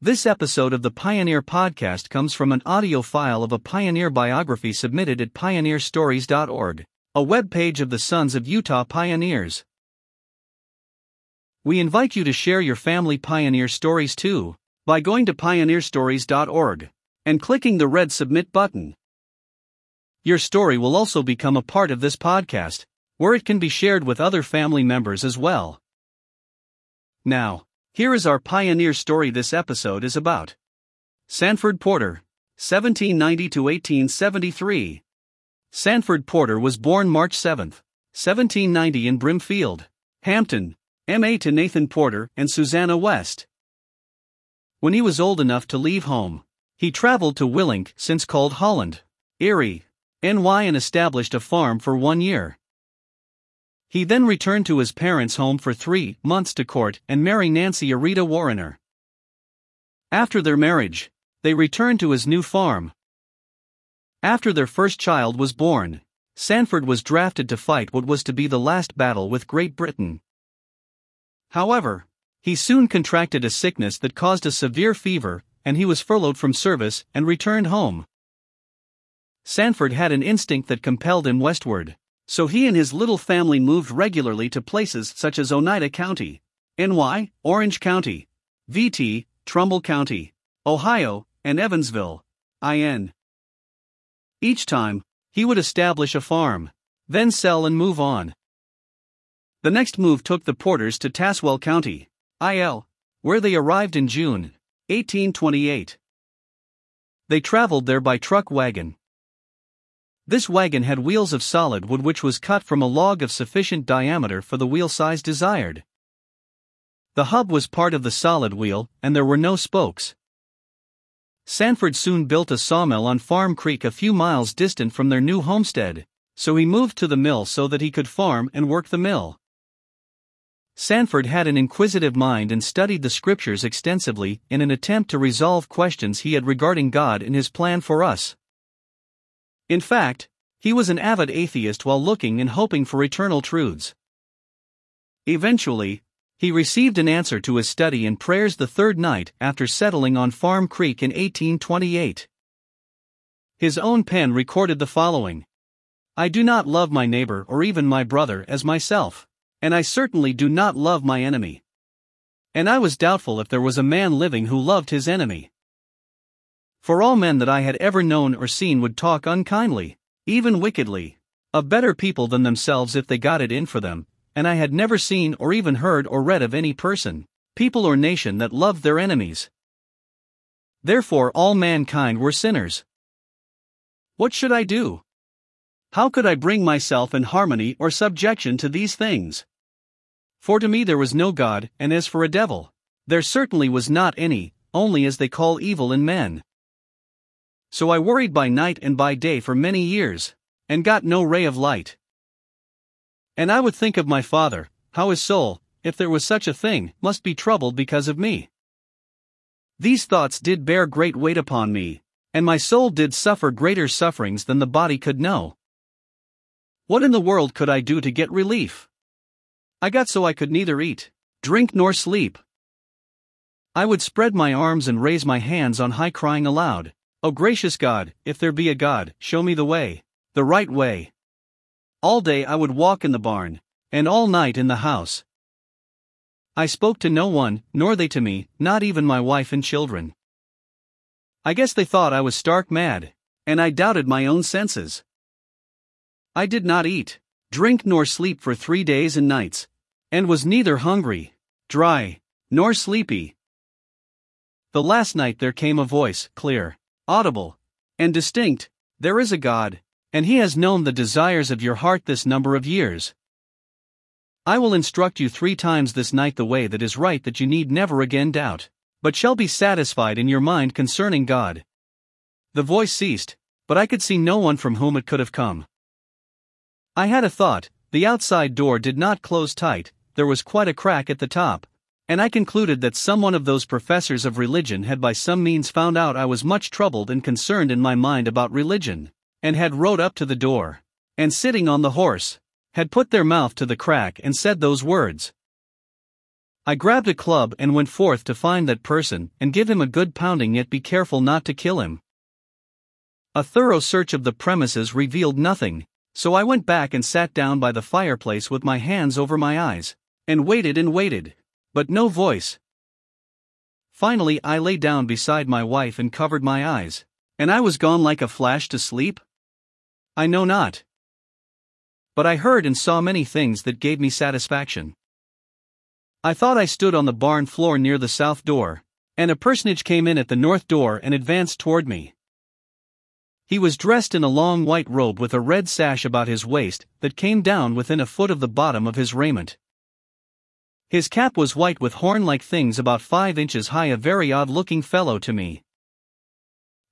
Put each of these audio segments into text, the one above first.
This episode of the Pioneer Podcast comes from an audio file of a pioneer biography submitted at pioneerstories.org, a web page of the Sons of Utah Pioneers. We invite you to share your family pioneer stories too by going to pioneerstories.org and clicking the red submit button. Your story will also become a part of this podcast, where it can be shared with other family members as well. Now, here is our pioneer story this episode is about. Sanford Porter, 1790 to 1873. Sanford Porter was born March 7, 1790 in Brimfield, Hampden, MA to Nathan Porter and Susanna West. When he was old enough to leave home, he traveled to Willink, since called Holland, Erie, NY, and established a farm for one year. He then returned to his parents' home for three months to court and marry Nancy Arita Warrener. After their marriage, they returned to his new farm. After their first child was born, Sanford was drafted to fight what was to be the last battle with Great Britain. However, he soon contracted a sickness that caused a severe fever, and he was furloughed from service and returned home. Sanford had an instinct that compelled him westward. So he and his little family moved regularly to places such as Oneida County, NY, Orange County, VT, Trumbull County, Ohio, and Evansville, IN. Each time, he would establish a farm, then sell and move on. The next move took the Porters to Tazewell County, IL, where they arrived in June 1828. They traveled there by truck wagon, this wagon had wheels of solid wood which was cut from a log of sufficient diameter for the wheel size desired. The hub was part of the solid wheel, and there were no spokes. Sanford soon built a sawmill on Farm Creek a few miles distant from their new homestead, so he moved to the mill so that he could farm and work the mill. Sanford had an inquisitive mind and studied the scriptures extensively in an attempt to resolve questions he had regarding God and his plan for us. In fact, he was an avid atheist while looking and hoping for eternal truths. Eventually, he received an answer to his study and prayers the third night after settling on Farm Creek in 1828. His own pen recorded the following I do not love my neighbor or even my brother as myself, and I certainly do not love my enemy. And I was doubtful if there was a man living who loved his enemy. For all men that I had ever known or seen would talk unkindly, even wickedly, of better people than themselves if they got it in for them, and I had never seen or even heard or read of any person, people or nation that loved their enemies. Therefore, all mankind were sinners. What should I do? How could I bring myself in harmony or subjection to these things? For to me there was no God, and as for a devil, there certainly was not any, only as they call evil in men. So I worried by night and by day for many years, and got no ray of light. And I would think of my father, how his soul, if there was such a thing, must be troubled because of me. These thoughts did bear great weight upon me, and my soul did suffer greater sufferings than the body could know. What in the world could I do to get relief? I got so I could neither eat, drink, nor sleep. I would spread my arms and raise my hands on high, crying aloud, O gracious God, if there be a God, show me the way, the right way. All day I would walk in the barn, and all night in the house. I spoke to no one, nor they to me, not even my wife and children. I guess they thought I was stark mad, and I doubted my own senses. I did not eat, drink, nor sleep for three days and nights, and was neither hungry, dry, nor sleepy. The last night there came a voice, clear, audible, and distinct, there is a God, and He has known the desires of your heart this number of years. I will instruct you three times this night the way that is right that you need never again doubt, but shall be satisfied in your mind concerning God. The voice ceased, but I could see no one from whom it could have come. I had a thought, the outside door did not close tight, there was quite a crack at the top, and I concluded that some one of those professors of religion had by some means found out I was much troubled and concerned in my mind about religion, and had rode up to the door, and sitting on the horse, had put their mouth to the crack and said those words. I grabbed a club and went forth to find that person and give him a good pounding, yet be careful not to kill him. A thorough search of the premises revealed nothing, so I went back and sat down by the fireplace with my hands over my eyes, and waited and waited, but no voice. Finally, I lay down beside my wife and covered my eyes, and I was gone like a flash to sleep? I know not. But I heard and saw many things that gave me satisfaction. I thought I stood on the barn floor near the south door, and a personage came in at the north door and advanced toward me. He was dressed in a long white robe with a red sash about his waist that came down within a foot of the bottom of his raiment. His cap was white with horn like things about five inches high, a very odd looking fellow to me.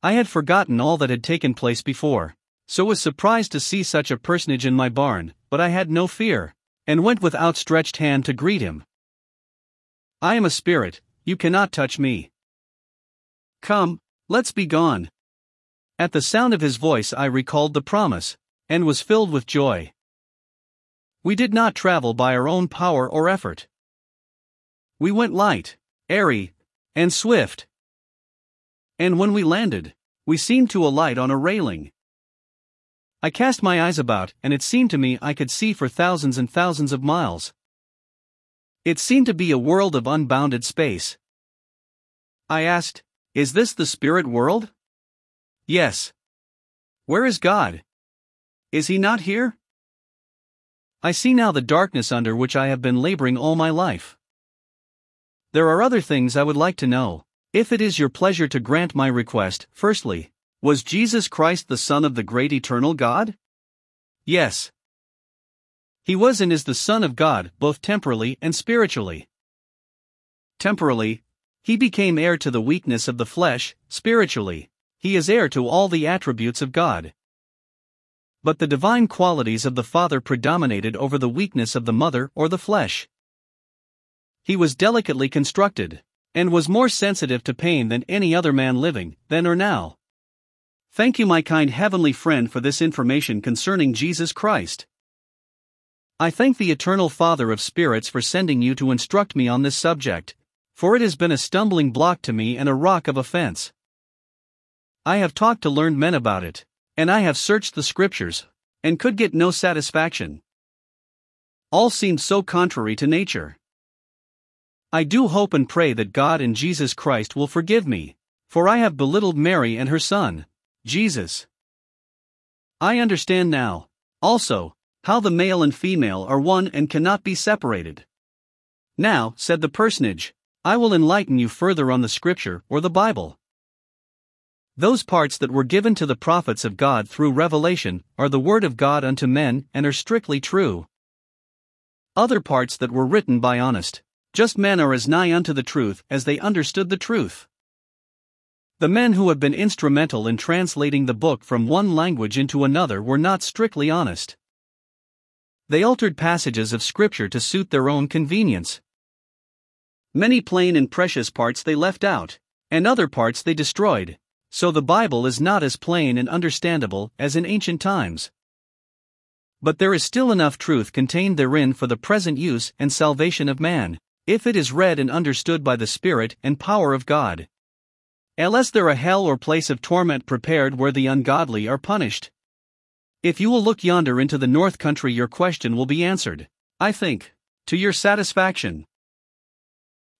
I had forgotten all that had taken place before, so was surprised to see such a personage in my barn, but I had no fear, and went with outstretched hand to greet him. I am a spirit, you cannot touch me. Come, let's be gone. At the sound of his voice, I recalled the promise, and was filled with joy. We did not travel by our own power or effort. We went light, airy, and swift. And when we landed, we seemed to alight on a railing. I cast my eyes about, and it seemed to me I could see for thousands and thousands of miles. It seemed to be a world of unbounded space. I asked, Is this the spirit world? Yes. Where is God? Is he not here? I see now the darkness under which I have been laboring all my life. There are other things I would like to know. If it is your pleasure to grant my request, firstly, was Jesus Christ the Son of the great eternal God? Yes. He was and is the Son of God, both temporally and spiritually. Temporally, he became heir to the weakness of the flesh, spiritually, he is heir to all the attributes of God. But the divine qualities of the Father predominated over the weakness of the mother or the flesh. He was delicately constructed, and was more sensitive to pain than any other man living, then or now. Thank you, my kind heavenly friend, for this information concerning Jesus Christ. I thank the Eternal Father of Spirits for sending you to instruct me on this subject, for it has been a stumbling block to me and a rock of offense. I have talked to learned men about it, and I have searched the scriptures, and could get no satisfaction. All seemed so contrary to nature. I do hope and pray that God and Jesus Christ will forgive me, for I have belittled Mary and her son, Jesus. I understand now, also, how the male and female are one and cannot be separated. Now, said the personage, I will enlighten you further on the scripture or the Bible. Those parts that were given to the prophets of God through revelation are the word of God unto men and are strictly true. Other parts that were written by honest, just men are as nigh unto the truth as they understood the truth. The men who have been instrumental in translating the book from one language into another were not strictly honest. They altered passages of Scripture to suit their own convenience. Many plain and precious parts they left out, and other parts they destroyed, so the Bible is not as plain and understandable as in ancient times. But there is still enough truth contained therein for the present use and salvation of man, if it is read and understood by the Spirit and power of God. Unless there a hell or place of torment prepared where the ungodly are punished. If you will look yonder into the north country, your question will be answered, I think, to your satisfaction.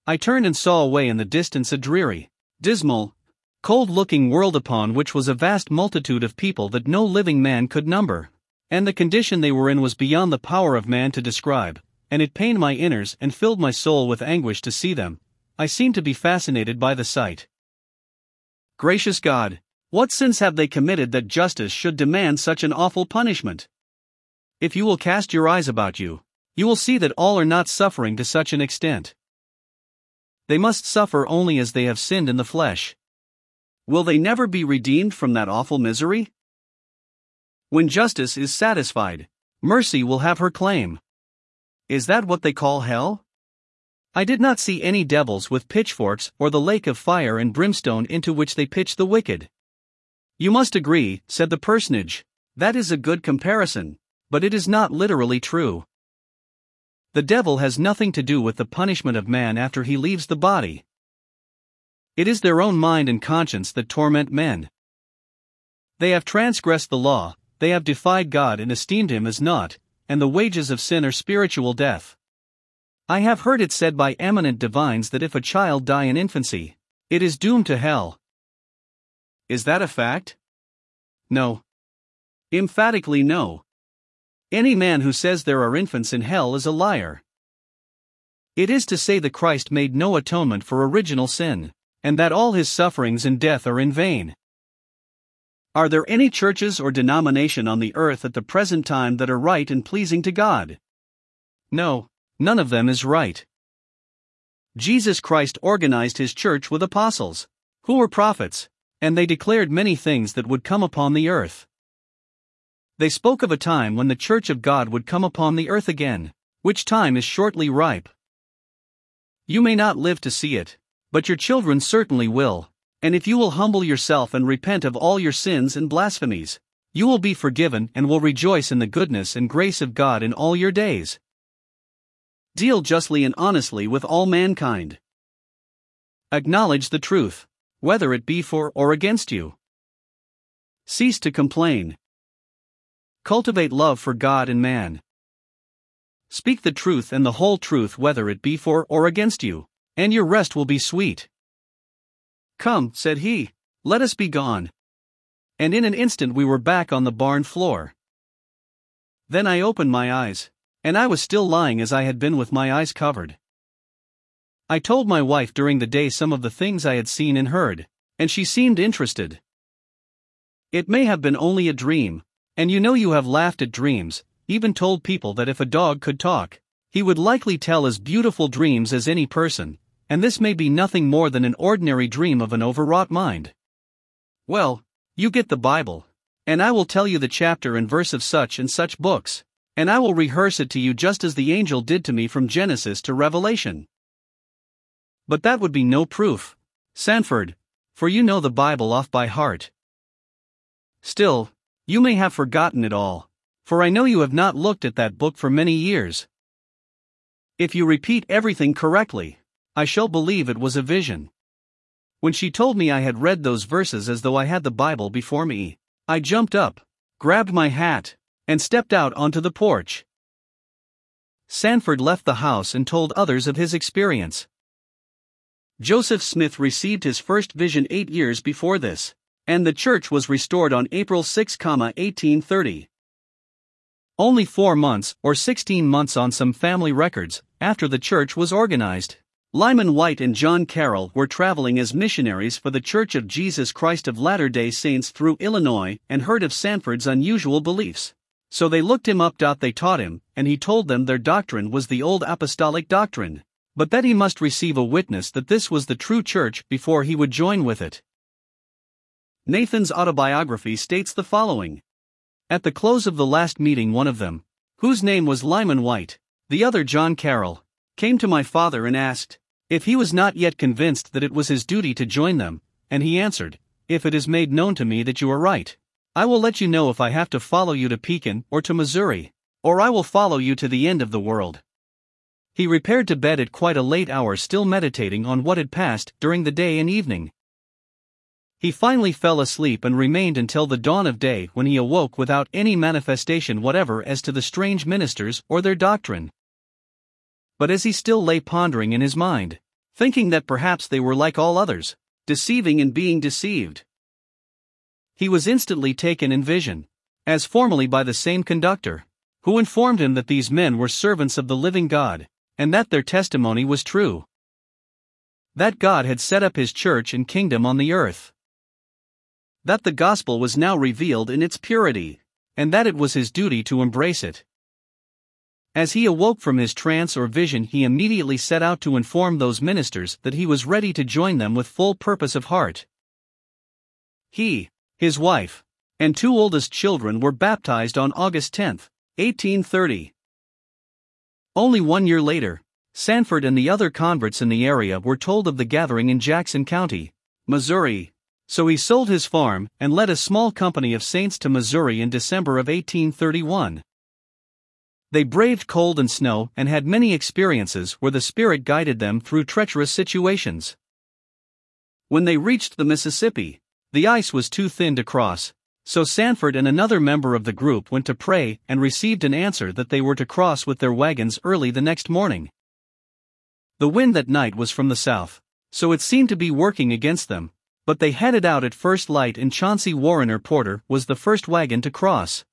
I turned and saw away in the distance a dreary, dismal, cold looking world upon which was a vast multitude of people that no living man could number, and the condition they were in was beyond the power of man to describe, and it pained my inners and filled my soul with anguish to see them. I seemed to be fascinated by the sight. Gracious God, what sins have they committed that justice should demand such an awful punishment? If you will cast your eyes about you, you will see that all are not suffering to such an extent. They must suffer only as they have sinned in the flesh. Will they never be redeemed from that awful misery? When justice is satisfied, mercy will have her claim. Is that what they call hell? I did not see any devils with pitchforks or the lake of fire and brimstone into which they pitch the wicked. You must agree, said the personage. That is a good comparison, but it is not literally true. The devil has nothing to do with the punishment of man after he leaves the body. It is their own mind and conscience that torment men. They have transgressed the law, they have defied God and esteemed him as naught, and the wages of sin are spiritual death. I have heard it said by eminent divines that if a child die in infancy, it is doomed to hell. Is that a fact? No. Emphatically no. Any man who says there are infants in hell is a liar. It is to say that Christ made no atonement for original sin, and that all his sufferings and death are in vain. Are there any churches or denomination on the earth at the present time that are right and pleasing to God? No, none of them is right. Jesus Christ organized his church with apostles, who were prophets, and they declared many things that would come upon the earth. They spoke of a time when the church of God would come upon the earth again, which time is shortly ripe. You may not live to see it, but your children certainly will. And if you will humble yourself and repent of all your sins and blasphemies, you will be forgiven and will rejoice in the goodness and grace of God in all your days. Deal justly and honestly with all mankind. Acknowledge the truth, whether it be for or against you. Cease to complain. Cultivate love for God and man. Speak the truth and the whole truth, whether it be for or against you, and your rest will be sweet. Come, said he, let us be gone. And in an instant we were back on the barn floor. Then I opened my eyes, and I was still lying as I had been with my eyes covered. I told my wife during the day some of the things I had seen and heard, and she seemed interested. It may have been only a dream, and you know you have laughed at dreams, even told people that if a dog could talk, he would likely tell as beautiful dreams as any person, and this may be nothing more than an ordinary dream of an overwrought mind. Well, you get the Bible, and I will tell you the chapter and verse of such and such books, and I will rehearse it to you just as the angel did to me from Genesis to Revelation. But that would be no proof, Sanford, for you know the Bible off by heart. Still, you may have forgotten it all, for I know you have not looked at that book for many years. If you repeat everything correctly, I shall believe it was a vision. When she told me I had read those verses as though I had the Bible before me, I jumped up, grabbed my hat, and stepped out onto the porch. Sanford left the house and told others of his experience. Joseph Smith received his first vision eight years before this, and the church was restored on April 6, 1830. Only four months, or 16 months on some family records, after the church was organized. Lyman Wight and John Corrill were traveling as missionaries for the Church of Jesus Christ of Latter day Saints through Illinois and heard of Sanford's unusual beliefs. So they looked him up. They taught him, and he told them their doctrine was the old apostolic doctrine, but that he must receive a witness that this was the true church before he would join with it. Nathan's autobiography states the following At the close of the last meeting, one of them, whose name was Lyman Wight, the other John Corrill, came to my father and asked, if he was not yet convinced that it was his duty to join them, and he answered, If it is made known to me that you are right, I will let you know if I have to follow you to Pekin or to Missouri, or I will follow you to the end of the world. He repaired to bed at quite a late hour, still meditating on what had passed during the day and evening. He finally fell asleep and remained until the dawn of day when he awoke without any manifestation whatever as to the strange ministers or their doctrine. But as he still lay pondering in his mind, thinking that perhaps they were like all others, deceiving and being deceived, he was instantly taken in vision, as formerly by the same conductor, who informed him that these men were servants of the living God, and that their testimony was true. That God had set up his church and kingdom on the earth. That the gospel was now revealed in its purity, and that it was his duty to embrace it. As he awoke from his trance or vision, he immediately set out to inform those ministers that he was ready to join them with full purpose of heart. He, his wife, and two oldest children were baptized on August 10, 1830. Only one year later, Sanford and the other converts in the area were told of the gathering in Jackson County, Missouri. So he sold his farm and led a small company of saints to Missouri in December of 1831. They braved cold and snow and had many experiences where the Spirit guided them through treacherous situations. When they reached the Mississippi, the ice was too thin to cross, so Sanford and another member of the group went to pray and received an answer that they were to cross with their wagons early the next morning. The wind that night was from the south, so it seemed to be working against them, but they headed out at first light and Chauncey Warrener Porter was the first wagon to cross.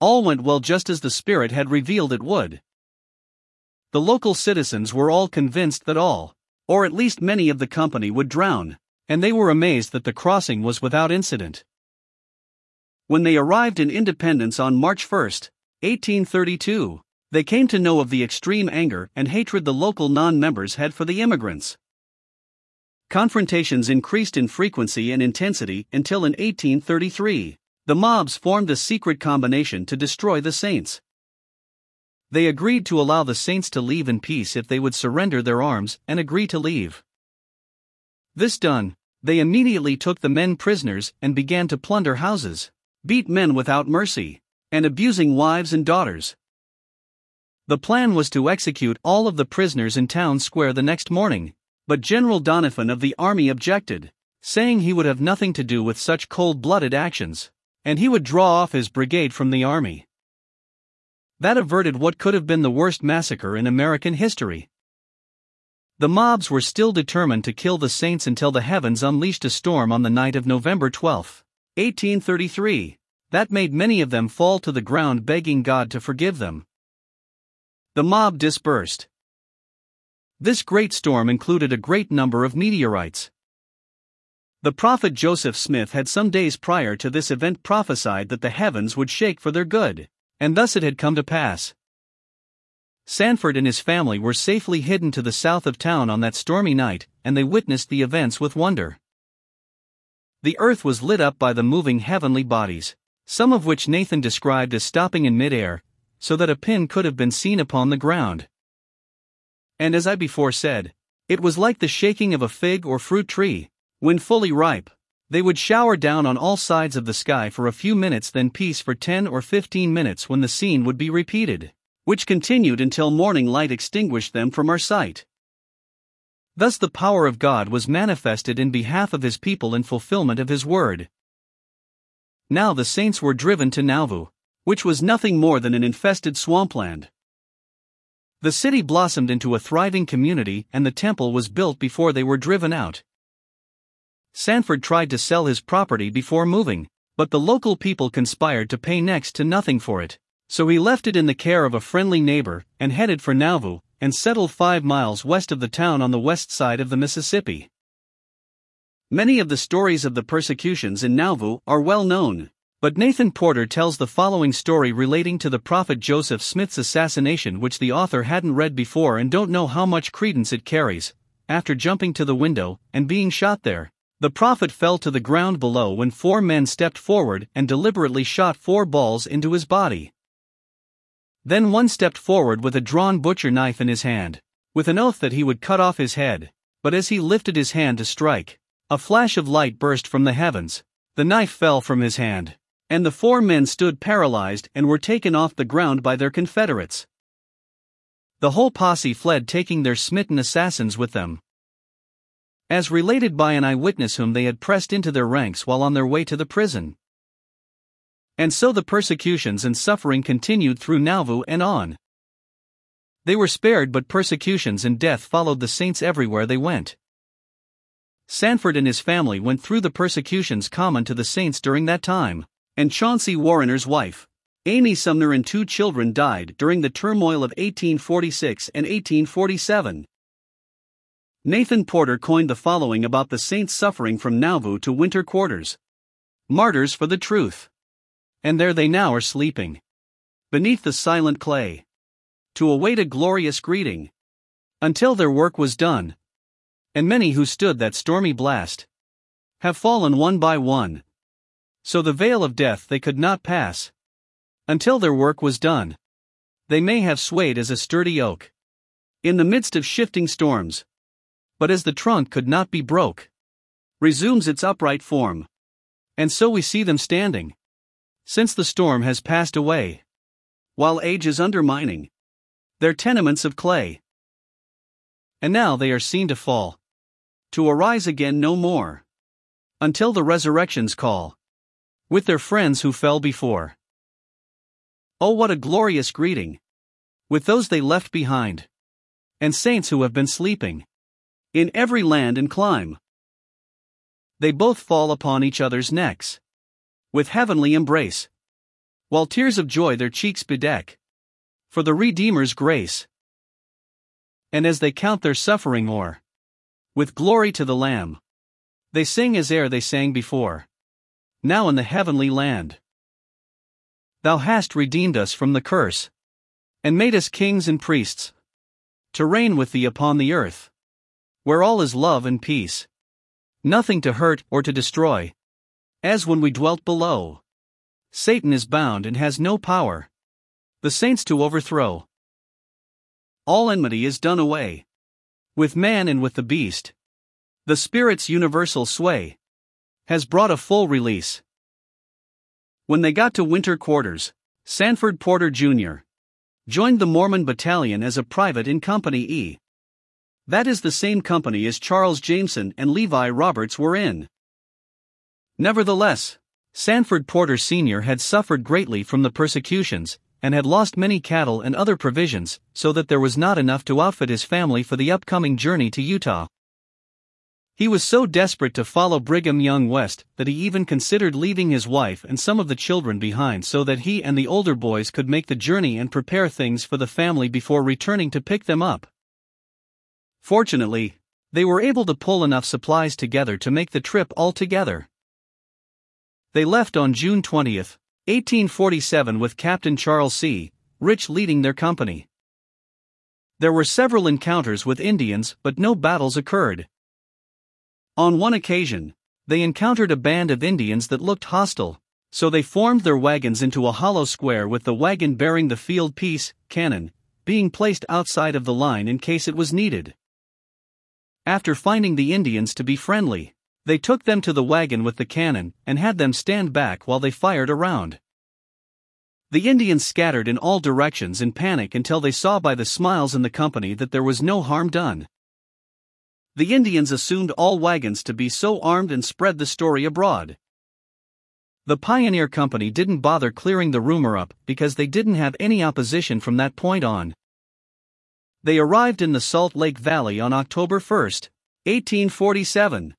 All went well just as the Spirit had revealed it would. The local citizens were all convinced that all, or at least many of the company would drown, and they were amazed that the crossing was without incident. When they arrived in Independence on March 1, 1832, they came to know of the extreme anger and hatred the local non members had for the immigrants. Confrontations increased in frequency and intensity until in 1833, the mobs formed a secret combination to destroy the Saints. They agreed to allow the Saints to leave in peace if they would surrender their arms and agree to leave. This done, they immediately took the men prisoners and began to plunder houses beat men without mercy, and abusing wives and daughters. The plan was to execute all of the prisoners in town square the next morning, but General Doniphan of the army objected, saying he would have nothing to do with such cold blooded actions, and he would draw off his brigade from the army. That averted what could have been the worst massacre in American history. The mobs were still determined to kill the saints until the heavens unleashed a storm on the night of November 12. 1833, that made many of them fall to the ground begging God to forgive them. The mob dispersed. This great storm included a great number of meteorites. The prophet Joseph Smith had some days prior to this event prophesied that the heavens would shake for their good, and thus it had come to pass. Sanford and his family were safely hidden to the south of town on that stormy night, and they witnessed the events with wonder. The earth was lit up by the moving heavenly bodies, some of which Nathan described as stopping in midair, so that a pin could have been seen upon the ground. And as I before said, it was like the shaking of a fig or fruit tree, when fully ripe. They would shower down on all sides of the sky for a few minutes, then peace for 10 or 15 minutes when the scene would be repeated, which continued until morning light extinguished them from our sight. Thus the power of God was manifested in behalf of his people in fulfillment of his word. Now the saints were driven to Nauvoo, which was nothing more than an infested swampland. The city blossomed into a thriving community and the temple was built before they were driven out. Sanford tried to sell his property before moving, but the local people conspired to pay next to nothing for it, so he left it in the care of a friendly neighbor and headed for Nauvoo, and settled five miles west of the town on the west side of the Mississippi. Many of the stories of the persecutions in Nauvoo are well known, but Nathan Porter tells the following story relating to the prophet Joseph Smith's assassination, which the author hadn't read before and don't know how much credence it carries. After jumping to the window and being shot there, the prophet fell to the ground below when four men stepped forward and deliberately shot four balls into his body. Then one stepped forward with a drawn butcher knife in his hand, with an oath that he would cut off his head. But as he lifted his hand to strike, a flash of light burst from the heavens, the knife fell from his hand, and the four men stood paralyzed and were taken off the ground by their Confederates. The whole posse fled, taking their smitten assassins with them. As related by an eyewitness whom they had pressed into their ranks while on their way to the prison. And so the persecutions and suffering continued through Nauvoo and on. They were spared, but persecutions and death followed the saints everywhere they went. Sanford and his family went through the persecutions common to the saints during that time, and Chauncey Warrener's wife, Amy Sumner, and two children died during the turmoil of 1846 and 1847. Nathan Porter coined the following about the saints suffering from Nauvoo to winter quarters Martyrs for the truth. And there they now are sleeping. Beneath the silent clay. To await a glorious greeting. Until their work was done. And many who stood that stormy blast have fallen one by one. So the veil of death they could not pass. Until their work was done. They may have swayed as a sturdy oak. In the midst of shifting storms. But as the trunk could not be broke, resumes its upright form. And so we see them standing since the storm has passed away. while age is undermining their tenements of clay. And now they are seen to fall, to arise again no more, until the resurrection's call, with their friends who fell before. Oh, what a glorious greeting! With those they left behind, and saints who have been sleeping in every land and clime. They both fall upon each other's necks with heavenly embrace, while tears of joy their cheeks bedeck for the Redeemer's grace. And as they count their suffering o'er, with glory to the Lamb, they sing as ere they sang before, now in the heavenly land. Thou hast redeemed us from the curse, and made us kings and priests, to reign with thee upon the earth, where all is love and peace, nothing to hurt or to destroy, as when we dwelt below. Satan is bound and has no power the saints to overthrow. All enmity is done away. With man and with the beast. The Spirit's universal sway has brought a full release. When they got to winter quarters, Sanford Porter Jr. joined the Mormon battalion as a private in Company E. That is the same company as Charles Jameson and Levi Roberts were in. Nevertheless, Sanford Porter Sr. had suffered greatly from the persecutions, and had lost many cattle and other provisions, so that there was not enough to outfit his family for the upcoming journey to Utah. He was so desperate to follow Brigham Young west that he even considered leaving his wife and some of the children behind so that he and the older boys could make the journey and prepare things for the family before returning to pick them up. Fortunately, they were able to pull enough supplies together to make the trip altogether. They left on June 20, 1847 with Captain Charles C. Rich leading their company. There were several encounters with Indians, but no battles occurred. On one occasion, they encountered a band of Indians that looked hostile, so they formed their wagons into a hollow square with the wagon bearing the field piece, cannon, being placed outside of the line in case it was needed. After finding the Indians to be friendly, they took them to the wagon with the cannon and had them stand back while they fired around. The Indians scattered in all directions in panic until they saw by the smiles in the company that there was no harm done. The Indians assumed all wagons to be so armed and spread the story abroad. The Pioneer Company didn't bother clearing the rumor up because they didn't have any opposition from that point on. They arrived in the Salt Lake Valley on October 1, 1847.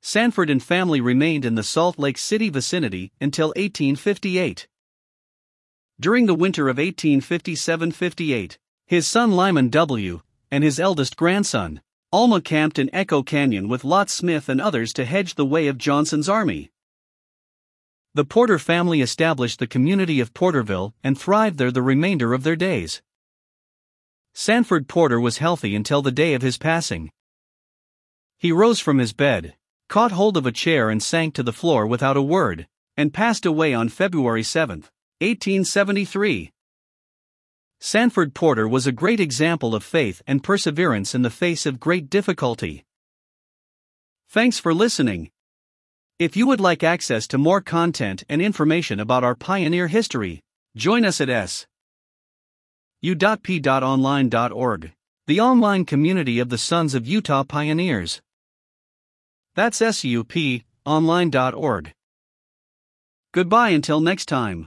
Sanford and family remained in the Salt Lake City vicinity until 1858. During the winter of 1857 58, his son Lyman W. and his eldest grandson, Alma camped in Echo Canyon with Lot Smith and others to hedge the way of Johnston's army. The Porter family established the community of Porterville and thrived there the remainder of their days. Sanford Porter was healthy until the day of his passing. He rose from his bed, caught hold of a chair and sank to the floor without a word, and passed away on February 7, 1873. Sanford Porter was a great example of faith and perseverance in the face of great difficulty. Thanks for listening. If you would like access to more content and information about our pioneer history, join us at s. u.p.online.org, the online community of the Sons of Utah Pioneers. That's SUP, online.org. Goodbye until next time.